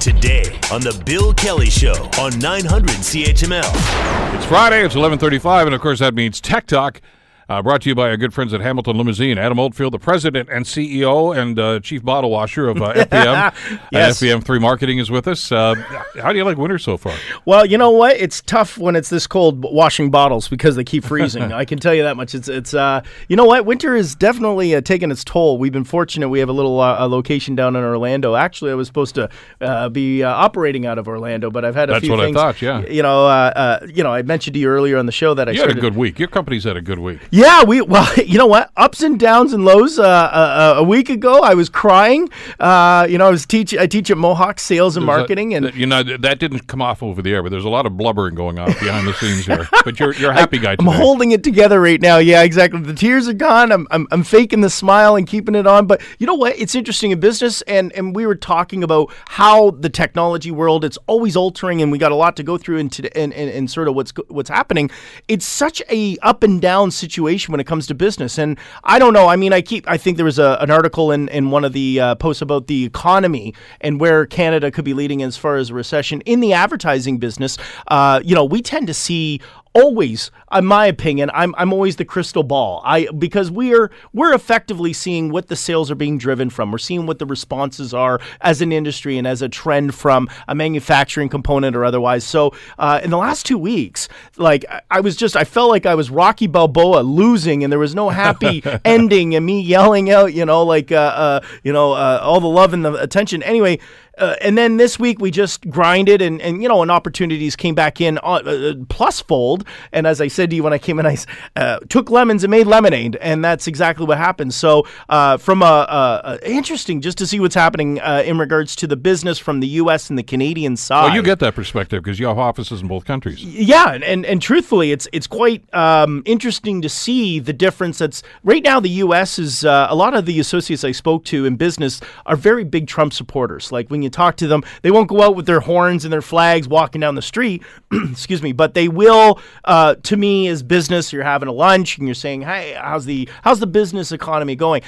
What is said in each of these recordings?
Today on the Bill Kelly Show on 900 CHML. It's Friday. It's 11:35, and of course that means Tech Talk. Uh, brought to you by our good friends at Hamilton Limousine. Adam Oldfield, the president and CEO and uh, chief bottle washer of uh, FPM. Yes. Uh, FPM3 Marketing is with us. Uh, how do you like winter so far? Well, you know what? It's tough when it's this cold washing bottles because they keep freezing. I can tell you that much. It's it's uh, you know what? Winter is definitely uh, taking its toll. We've been fortunate. We have a little uh, location down in Orlando. Actually, I was supposed to uh, be uh, operating out of Orlando, but I've had a That's few what I things. thought, yeah. You know, uh, uh, you know, I mentioned to you earlier on the show that I You had a good week. Your company's had a good week. Yeah, we well, you know what? Ups and downs and lows. Uh, uh, a week ago, I was crying. Uh, you know, I was teach. I teach at Mohawk Sales and There's a- Marketing, and you know that didn't come off over the air, but there's a lot of blubbering going on behind the scenes here. But you're you're a happy guy I'm holding it together right now. Yeah, exactly. The tears are gone. I'm, I'm, I'm faking the smile and keeping it on. But you know what? It's interesting in business, and, and we were talking about how the technology world it's always altering, and we got a lot to go through into and, and, and sort of what's what's happening. It's such a up and down situation when it comes to business, and I don't know. I mean, I keep. I think there was a, an article in in one of the uh, posts about the economy and where Canada could be leading as far as a recession in the advertising business. Uh, you know, we tend to see always in my opinion i'm i'm always the crystal ball. I because we're we're effectively seeing what the sales are being driven from. We're seeing what the responses are as an industry and as a trend from a manufacturing component or otherwise. So uh, in the last two weeks like I, I was just i felt like i was rocky balboa losing and there was no happy ending and me yelling out you know like uh, uh you know uh, all the love and the attention. Anyway uh, and then this week we just grinded and, and you know and opportunities came back in uh, uh, plus fold and as I said to you when I came in I uh, took lemons and made lemonade and that's exactly what happened so uh, from a, interesting just to see what's happening uh, in regards to the business from the U.S. and the Canadian side well, you get that perspective because you have offices in both countries. yeah, and, and, and truthfully, it's it's quite um, interesting to see the difference. That's right now. The U.S. is uh, a lot of the associates I spoke to in business are very big Trump supporters. Like when you talk to them, they won't go out with their horns and their flags walking down the street. excuse me, but they will. Uh, to me, as business, you're having a lunch and you're saying, "Hey, how's the how's the business economy going?"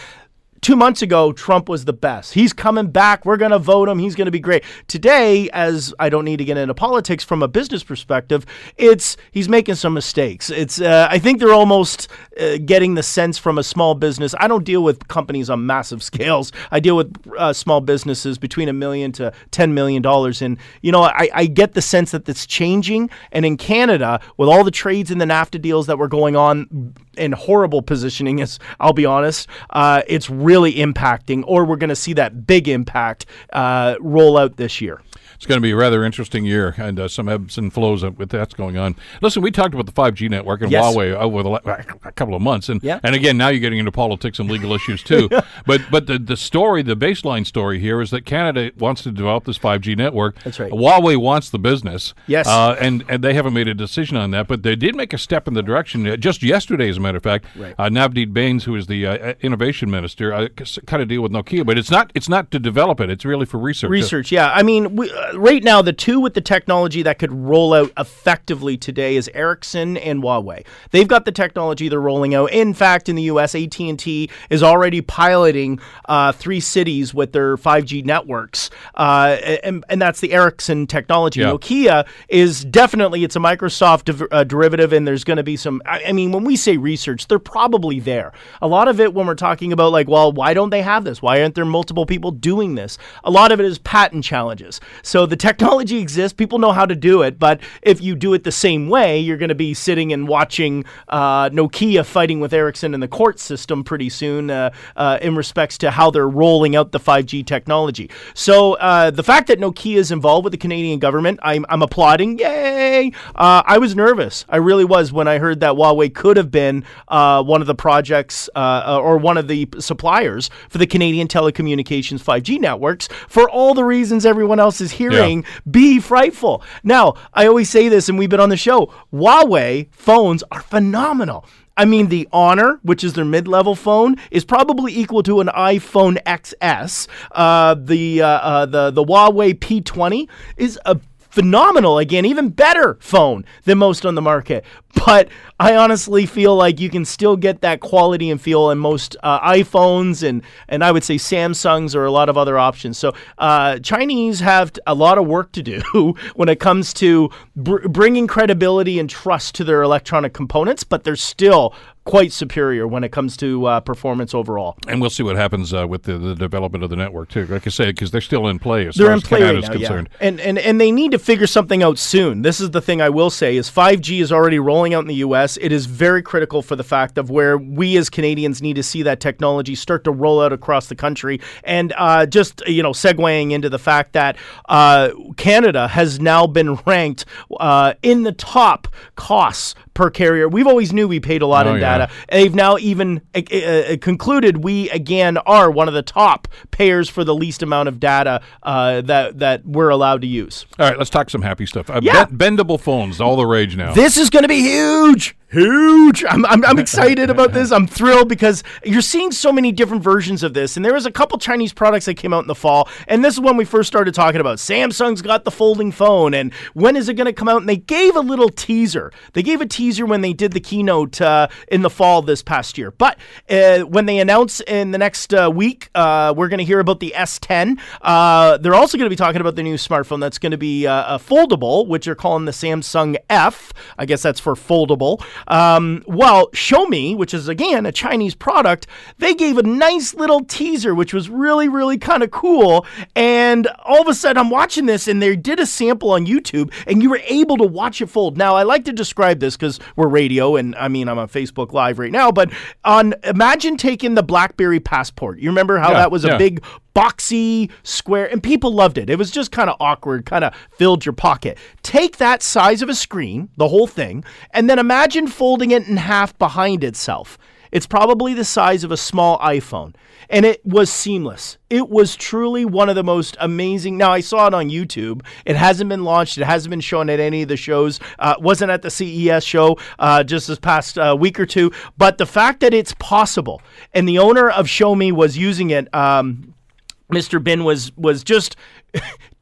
Two months ago, Trump was the best. He's coming back. We're going to vote him. He's going to be great. Today, as I don't need to get into politics from a business perspective, it's he's making some mistakes. It's uh, I think they're almost uh, getting the sense from a small business. I don't deal with companies on massive scales. I deal with uh, small businesses between a million to ten million dollars, and you know I, I get the sense that it's changing. And in Canada, with all the trades and the NAFTA deals that were going on in horrible positioning, as I'll be honest, uh, it's impacting, or we're going to see that big impact uh, roll out this year. It's going to be a rather interesting year and uh, some ebbs and flows with that's going on. Listen, we talked about the 5G network and Yes. Huawei over the, a couple of months, and Yeah. and again now you're getting into politics and legal issues too. But but the the story, the baseline story here is that Canada wants to develop this 5G network. That's right. Huawei wants the business. Yes. uh, and and they haven't made a decision on that, but they did make a step in the direction uh, just yesterday, as a matter of fact. Right. Uh, Navdeep Bains, who is the uh, innovation minister, uh, kind of deal with Nokia, but it's not it's not to develop it. It's really for research. Research, yeah. I mean, we, uh, right now, the two with the technology that could roll out effectively today is Ericsson and Huawei. They've got the technology they're rolling out. In fact, in the U.S., AT and T is already piloting uh, three cities with their 5G networks, uh, and, and that's the Ericsson technology. Yeah. Nokia is definitely it's a Microsoft div- uh, derivative, and there's going to be some. I, I mean, when we say research, they're probably there. A lot of it, when we're talking about like, well, why don't they have this? Why aren't there multiple people doing this? A lot of it is patent challenges. So the technology exists, people know how to do it, but if you do it the same way, you're going to be sitting and watching uh, Nokia fighting with Ericsson in the court system pretty soon, uh, uh, in respects to how they're rolling out the 5G technology. So uh, the fact that Nokia is involved with the Canadian government, I'm, I'm applauding. Yay! Uh, I was nervous. I really was when I heard that Huawei could have been uh, one of the projects or one of the suppliers for the Canadian telecommunications 5G networks for all the reasons everyone else is hearing be frightful. Now, I always say this, and we've been on the show Huawei phones are phenomenal. I mean, the Honor, which is their mid-level phone, is probably equal to an iPhone XS. Uh, the uh, uh, the the Huawei P20 is a phenomenal. Again, even better phone than most on the market. But I honestly feel like you can still get that quality and feel in most uh, iPhones and and I would say Samsungs or a lot of other options. So uh, Chinese have a lot of work to do when it comes to br- bringing credibility and trust to their electronic components, but they're still quite superior when it comes to uh, performance overall. And we'll see what happens uh, with the, the, development of the network too. Like I say, because they're still in play as they're far in as play Canada's right now, concerned. Yeah. And, and and they need to figure something out soon. This is the thing I will say is 5G is already rolling out in the U.S. It is very critical for the fact of where we as Canadians need to see that technology start to roll out across the country. And uh, just you know, segueing into the fact that uh, Canada has now been ranked uh, in the top costs per carrier. We've always knew we paid a lot Oh, in yeah. data. They've now even uh, uh, concluded we again are one of the top payers for the least amount of data uh, that that we're allowed to use. All right, let's talk some happy stuff. Uh, Yeah. ben- bendable phones, all the rage now. This is going to be huge. Huge. I'm, I'm, I'm excited about this. I'm thrilled because you're seeing so many different versions of this. And there was a couple Chinese products that came out in the fall. And this is when we first started talking about Samsung's got the folding phone. And when is it going to come out? And they gave a little teaser. They gave a teaser when they did the keynote uh, in the fall this past year. But uh, when they announce in the next uh, week, uh, we're going to hear about the S10. Uh, they're also going to be talking about the new smartphone that's going to be uh, a foldable, which they're calling the Samsung F. I guess that's for foldable. Um, well, Xiaomi, which is again a Chinese product, they gave a nice little teaser, which was really, really kind of cool. And all of a sudden, I'm watching this, and they did a sample on YouTube, and you were able to watch it fold. Now, I like to describe this because we're radio, and I mean, I'm on Facebook Live right now, but on imagine taking the BlackBerry Passport. You remember how Yeah, that was a big boxy square and people loved it. It was just kind of awkward kind of filled your pocket. Take that size of a screen the whole thing and then imagine folding it in half behind itself. It's probably the size of a small iphone. And it was seamless. It was truly one of the most amazing now i saw it on youtube. It hasn't been launched. It hasn't been shown at any of the shows. Uh, wasn't at the ces show uh, just this past uh, week or two. But the fact that it's possible and the owner of Xiaomi was using it um, Mr. Bin was was just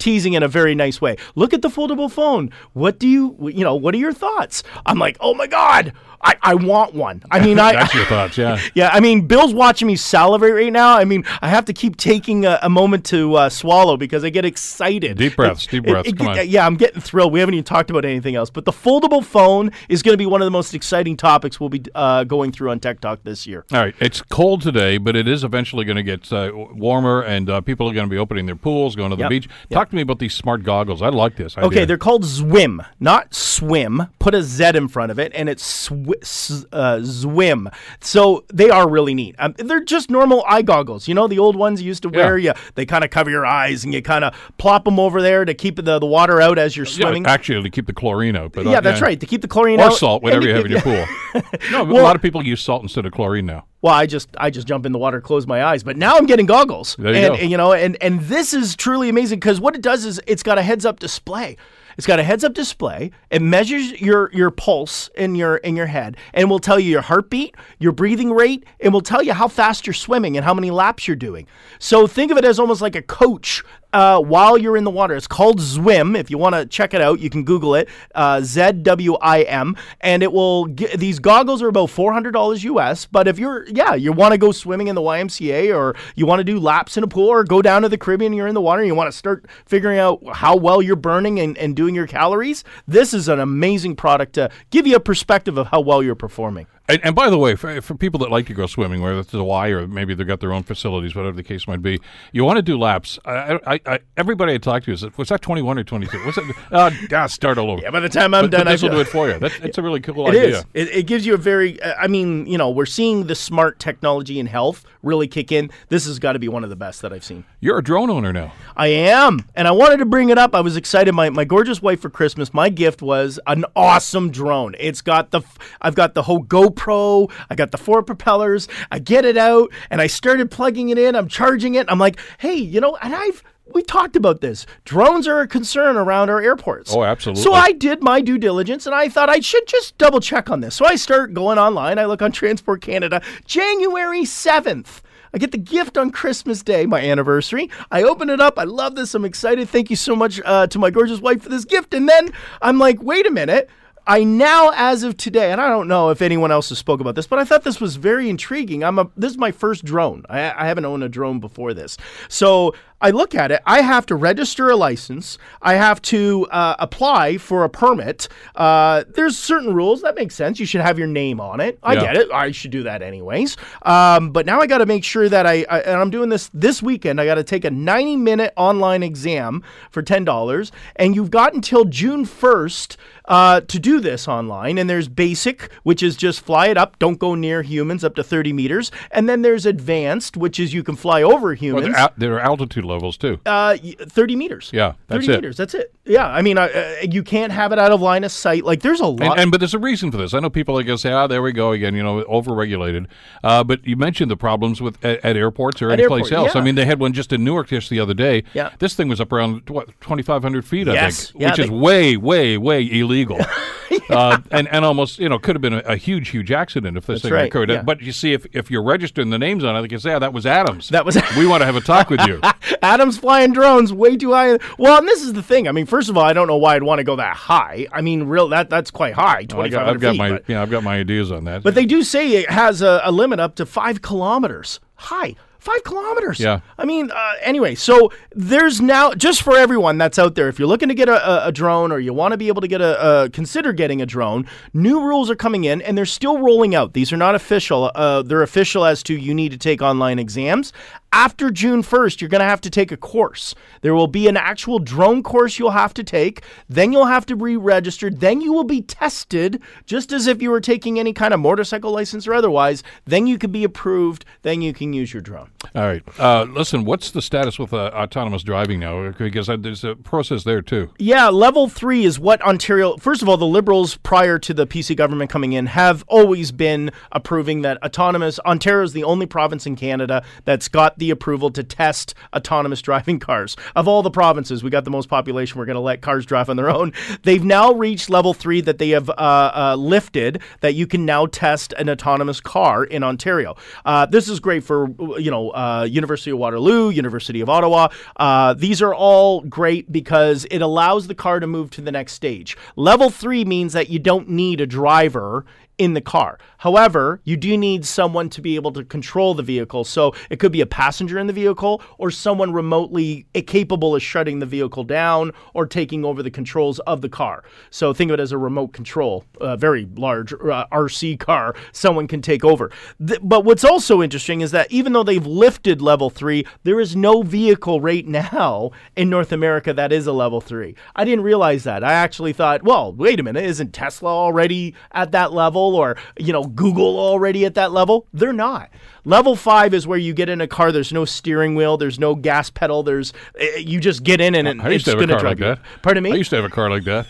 teasing in a very nice way. Look at the foldable phone. What do you you know, what are your thoughts? I'm like, "Oh my god, I, I want one." I mean, I That's your thoughts, yeah. yeah, I mean, Bill's watching me salivate right now. I mean, I have to keep taking a, a moment to uh, swallow because I get excited. Deep breaths, deep breaths, come on. Yeah, I'm getting thrilled. We haven't even talked about anything else, but the foldable phone is going to be one of the most exciting topics we'll be uh, going through on Tech Talk this year. All right, it's cold today, but it is eventually going to get uh, warmer, and uh, people are going to be opening their pools, going to the Yep, beach. Talk to me about these smart goggles. I like this. Okay, they're called Zwim, not swim. Put a Z in front of it, and it's sw- s- uh, Zwim. So they are really neat. Um, they're just normal eye goggles. You know, the old ones you used to wear. Yeah. You they kind of cover your eyes, and you kind of plop them over there to keep the, the water out as you're Yeah, swimming. actually to keep the chlorine out. But uh, yeah, that's right. To keep the chlorine Or out. salt, whatever you have in your pool. no, but a lot of people use salt instead of chlorine now. Well, I just I just jump in the water, close my eyes, but now I'm getting goggles. You and, and, you know, and and this is truly amazing because what it does is it's got a heads up display. It's got a heads up display. It measures your your pulse in your in your head and will tell you your heartbeat, your breathing rate, and will tell you how fast you're swimming and how many laps you're doing. So think of it as almost like a coach uh, while you're in the water. It's called Zwim. If you want to check it out, you can Google it. Uh, Z W I M, and it will. These goggles are about four hundred dollars US. But if you're, yeah, you want to go swimming in the YMCA, or you want to do laps in a pool, or go down to the Caribbean, you're in the water, and you want to start figuring out how well you're burning and, and doing your calories. This is an amazing product to give you a perspective of how well you're performing. And, and by the way, for, for people that like to go swimming, whether it's Hawaii or maybe they've got their own facilities, whatever the case might be, you want to do laps. I, I, I, everybody I talked to is, was that 21 or 22? Was it? Uh, ah, start all over. Yeah, by the time I'm but, done, but I this will do it for you. That's, it's a really cool It idea. is. It, it gives you a very. uh, I mean, you know, we're seeing the smart technology in health really kick in. This has got to be one of the best that I've seen. You're a drone owner now. I am, and I wanted to bring it up. I was excited. My my gorgeous wife for Christmas. My gift was an awesome drone. It's got the. I've got the whole GoPro. I got the four propellers. I get it out, and I started plugging it in. I'm charging it. I'm like, hey, you know, and I've. We talked about this. Drones are a concern around our airports. Oh, absolutely. So I did my due diligence and I thought I should just double check on this. So I start going online. I look on Transport Canada, January 7th. I get the gift on Christmas Day, my anniversary. I open it up. I love this. I'm excited. Thank you so much uh, to my gorgeous wife for this gift. And then I'm like, wait a minute. I now, as of today, and I don't know if anyone else has spoke about this, but I thought this was very intriguing. I'm a this is my first drone. I, I haven't owned a drone before this, so I look at it. I have to register a license. I have to uh, apply for a permit. Uh, there's certain rules that make sense. You should have your name on it. I Yeah. get it. I should do that anyways. Um, but now I got to make sure that I, I and I'm doing this this weekend. I got to take a 90 minute online exam for ten dollars, and you've got until June 1st uh, to do this online. And there's basic, which is just fly it up, don't go near humans up to 30 meters, and then there's advanced, which is you can fly over Well, humans. there, are, there are altitude levels too. Uh, 30 meters. Yeah, that's 30 it. meters. That's it. Yeah. I mean, uh, uh, you can't have it out of line of sight. Like, there's a lot. And, and but there's a reason for this. I know people are going to say, "Ah, there we go again," you know, overregulated. Uh, but you mentioned the problems with at, at airports or At any place airport, else. I mean, they had one just in Newark just the other day. Yeah. This thing was up around what 2,500 feet, I Yes. think, Yeah, which is way, way, way illegal. uh, and and almost you know could have been a, a huge, huge accident if this thing right, occurred. yeah. But you see, if if you're registering the names on it, they can say, "Ah, that was Adams. That was- we want to have a talk with you." Adam's flying drones way too high. Well, and this is the thing. I mean, first of all, I don't know why I'd want to go that high. I mean, real that that's quite high, Twenty five. I've got feet. my but, yeah, I've got my ideas on that. but they do say it has a, a limit up to five kilometers high. Five kilometers. Yeah. I mean, uh, anyway, so there's now just for everyone that's out there. If you're looking to get a, a, a drone or you want to be able to get a, uh consider getting a drone, new rules are coming in and they're still rolling out. These are not official. Uh, they're official as to you need to take online exams. After June 1st, you're going to have to take a course. There will be an actual drone course you'll have to take. Then you'll have to re register. Then you will be tested just as if you were taking any kind of motorcycle license or otherwise. Then you can be approved. Then you can use your drone. All right. Uh, listen, what's the status with uh, autonomous driving now? Because uh, there's a process there too. Yeah, level three is what Ontario. First of all, the Liberals, prior to the PC government coming in, have always been approving that autonomous. Ontario is the only province in Canada that's got the approval to test autonomous driving cars. Of all the provinces, we got the most population. We're going to let cars drive on their own. They've now reached level three that they have uh, uh, lifted that you can now test an autonomous car in Ontario. Uh, this is great for you know uh, University of Waterloo, University of Ottawa. Uh, these are all great because it allows the car to move to the next stage. Level three means that you don't need a driver in the car. However, you do need someone to be able to control the vehicle. So it could be a passenger in the vehicle or someone remotely capable of shutting the vehicle down or taking over the controls of the car. So think of it as a remote control, a very large uh, RC car, someone can take over. Th- but what's also interesting is that even though they've lifted level three, there is no vehicle right now in North America that is a level three. I didn't realize that. I actually thought, well, wait a minute, isn't Tesla already at that level or, you know, Google already at that level? They're not. Level five is where you get in a car, there's no steering wheel, there's no gas pedal, there's, eh, you just get in and I used it's to have a going to car drive like you. that. Pardon me? I used to have a car like that.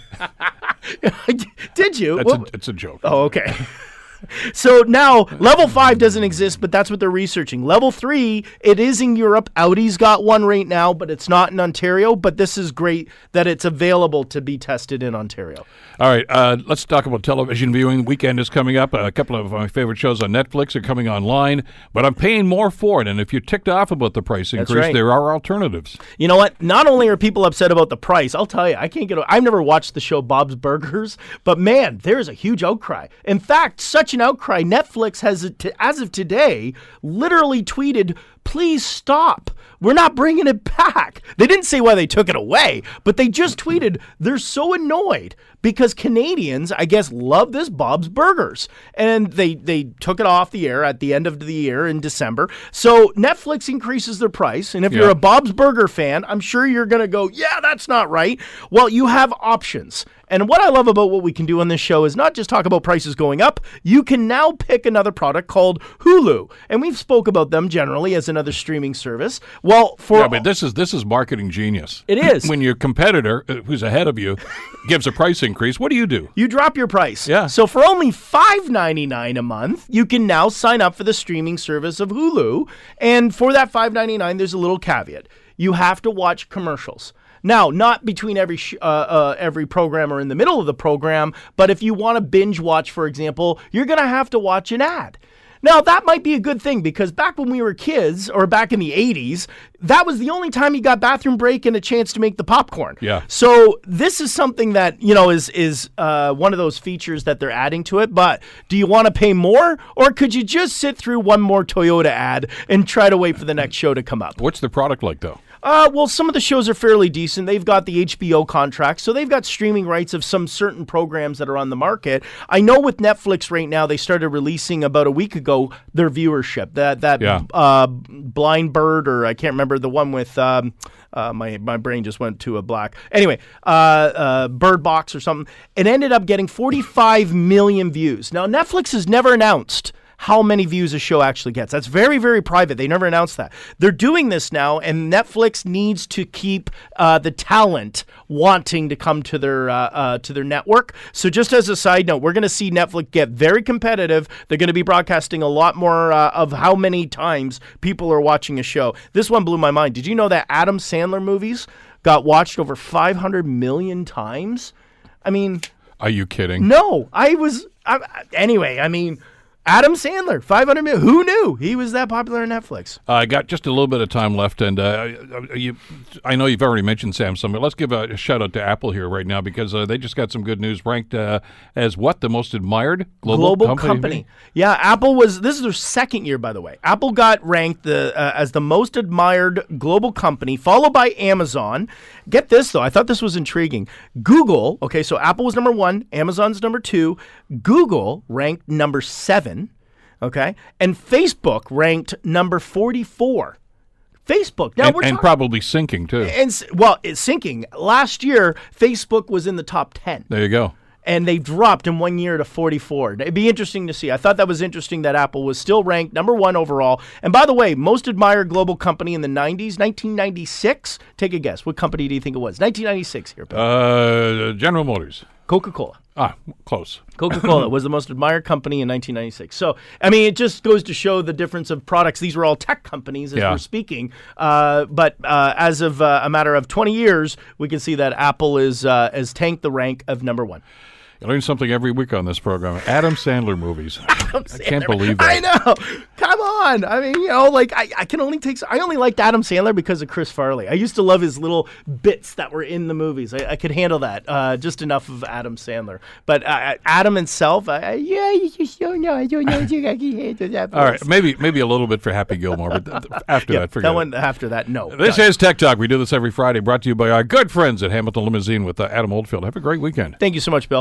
Did you? That's a, it's a joke. Oh, okay. so now level five doesn't exist, but that's what they're researching. Level three, it is in Europe. Audi's got one right now, but it's not in Ontario. But this is great that it's available to be tested in Ontario. All right, uh, let's talk about television viewing. Weekend is coming up. A couple of my favorite shows on Netflix are coming online, but I'm paying more for it. And if you're ticked off about the price increase, right. there are alternatives. You know what? Not only are people upset about the price, I'll tell you, I can't get. I've never watched the show Bob's Burgers, but man, there's a huge outcry. In fact, such outcry, Netflix has, as of today, literally tweeted, "Please stop. We're not bringing it back." They didn't say why they took it away, but they just tweeted they're so annoyed because Canadians, I guess, love this Bob's Burgers, and they they took it off the air at the end of the year in December. So Netflix increases their price, and if you're a Bob's Burger fan, I'm sure you're going to go, yeah, that's not right. Well, you have options. And what I love about what we can do on this show is not just talk about prices going up. You can now pick another product called Hulu, and we've spoke about them generally as another streaming service. Well, for Yeah, but this is this is marketing genius. It is. when your competitor, uh, who's ahead of you, gives a price increase. What do you do? You drop your price. Yeah. So for only $5.99 a month, you can now sign up for the streaming service of Hulu. And for that $5.99, there's a little caveat. You have to watch commercials. Now, not between every sh- uh, uh, every program or in the middle of the program, but if you want to binge watch, for example, you're going to have to watch an ad. Now, that might be a good thing because back when we were kids, or back in the 80s, that was the only time you got bathroom break and a chance to make the popcorn. Yeah. So this is something that, you know, is, is uh, one of those features that they're adding to it. But do you want to pay more? Or could you just sit through one more Toyota ad and try to wait for the next show to come up? What's the product like, though? Uh, well, some of the shows are fairly decent. They've got the HBO contract, so they've got streaming rights of some certain programs that are on the market. I know with Netflix right now, they started releasing about a week ago their viewership. That that Yeah. uh, Blind Bird, or I can't remember the one with. Um, uh, my my brain just went to a black. Anyway, uh, uh, Bird Box or something. It ended up getting 45 million views. Now Netflix has never announced how many views a show actually gets. That's very, very private. They never announced that. They're doing this now, and Netflix needs to keep uh, the talent wanting to come to their uh, uh, to their network. So, just as a side note, we're going to see Netflix get very competitive. They're going to be broadcasting a lot more uh, of how many times people are watching a show. This one blew my mind. Did you know that Adam Sandler movies got watched over 500 million times? I mean, Are you kidding? no, I was. I, I- anyway, I mean, Adam Sandler, 500 million. Who knew he was that popular on Netflix? I got just a little bit of time left, and uh, you, I know you've already mentioned Samsung, but let's give a shout out to Apple here right now because uh, they just got some good news. Ranked uh, as what the most admired global, Global company. Yeah, Apple was. This is their second year, by the way. Apple got ranked the uh, as the most admired global company, followed by Amazon. Get this though, I thought this was intriguing. Google. Okay, so Apple was number one, Amazon's number two, Google ranked number seven. Okay, and Facebook ranked number forty-four. Facebook. Now and, we're and talking- probably sinking too. and well, it's sinking. Last year, Facebook was in the top ten There you go. and they dropped in one year to 44. It'd be interesting to see. I thought that was interesting that Apple was still ranked number one overall. And by the way, most admired global company in the 90s, 1996. Take a guess. What company do you think it was? 1996 here, Bill. Uh, General Motors. Coca Cola. Ah, close. Coca Cola was the most admired company in 1996. So, I mean, it just goes to show the difference of products. These were all tech companies as Yeah. we're speaking. Uh, but uh, as of uh, a matter of 20 years, we can see that Apple is uh, has tanked the rank of number one. You learn something every week on this program. Adam Sandler movies. I can't believe that. I know. Come on. I mean, you know, like I, I can only take. I only liked Adam Sandler because of Chris Farley. I used to love his little bits that were in the movies. I, I could handle that. Uh, just enough of Adam Sandler. But uh, Adam himself, I, I, yeah, you know. I don't know. You can handle that. All right, maybe maybe a little bit for Happy Gilmore, but th- th- after Yeah, that, forget that it. one after that. No. This is Tech Talk. We do this every Friday, brought to you by our good friends at Hamilton Limousine with uh, Adam Oldfield. Have a great weekend. Thank you so much, Bill.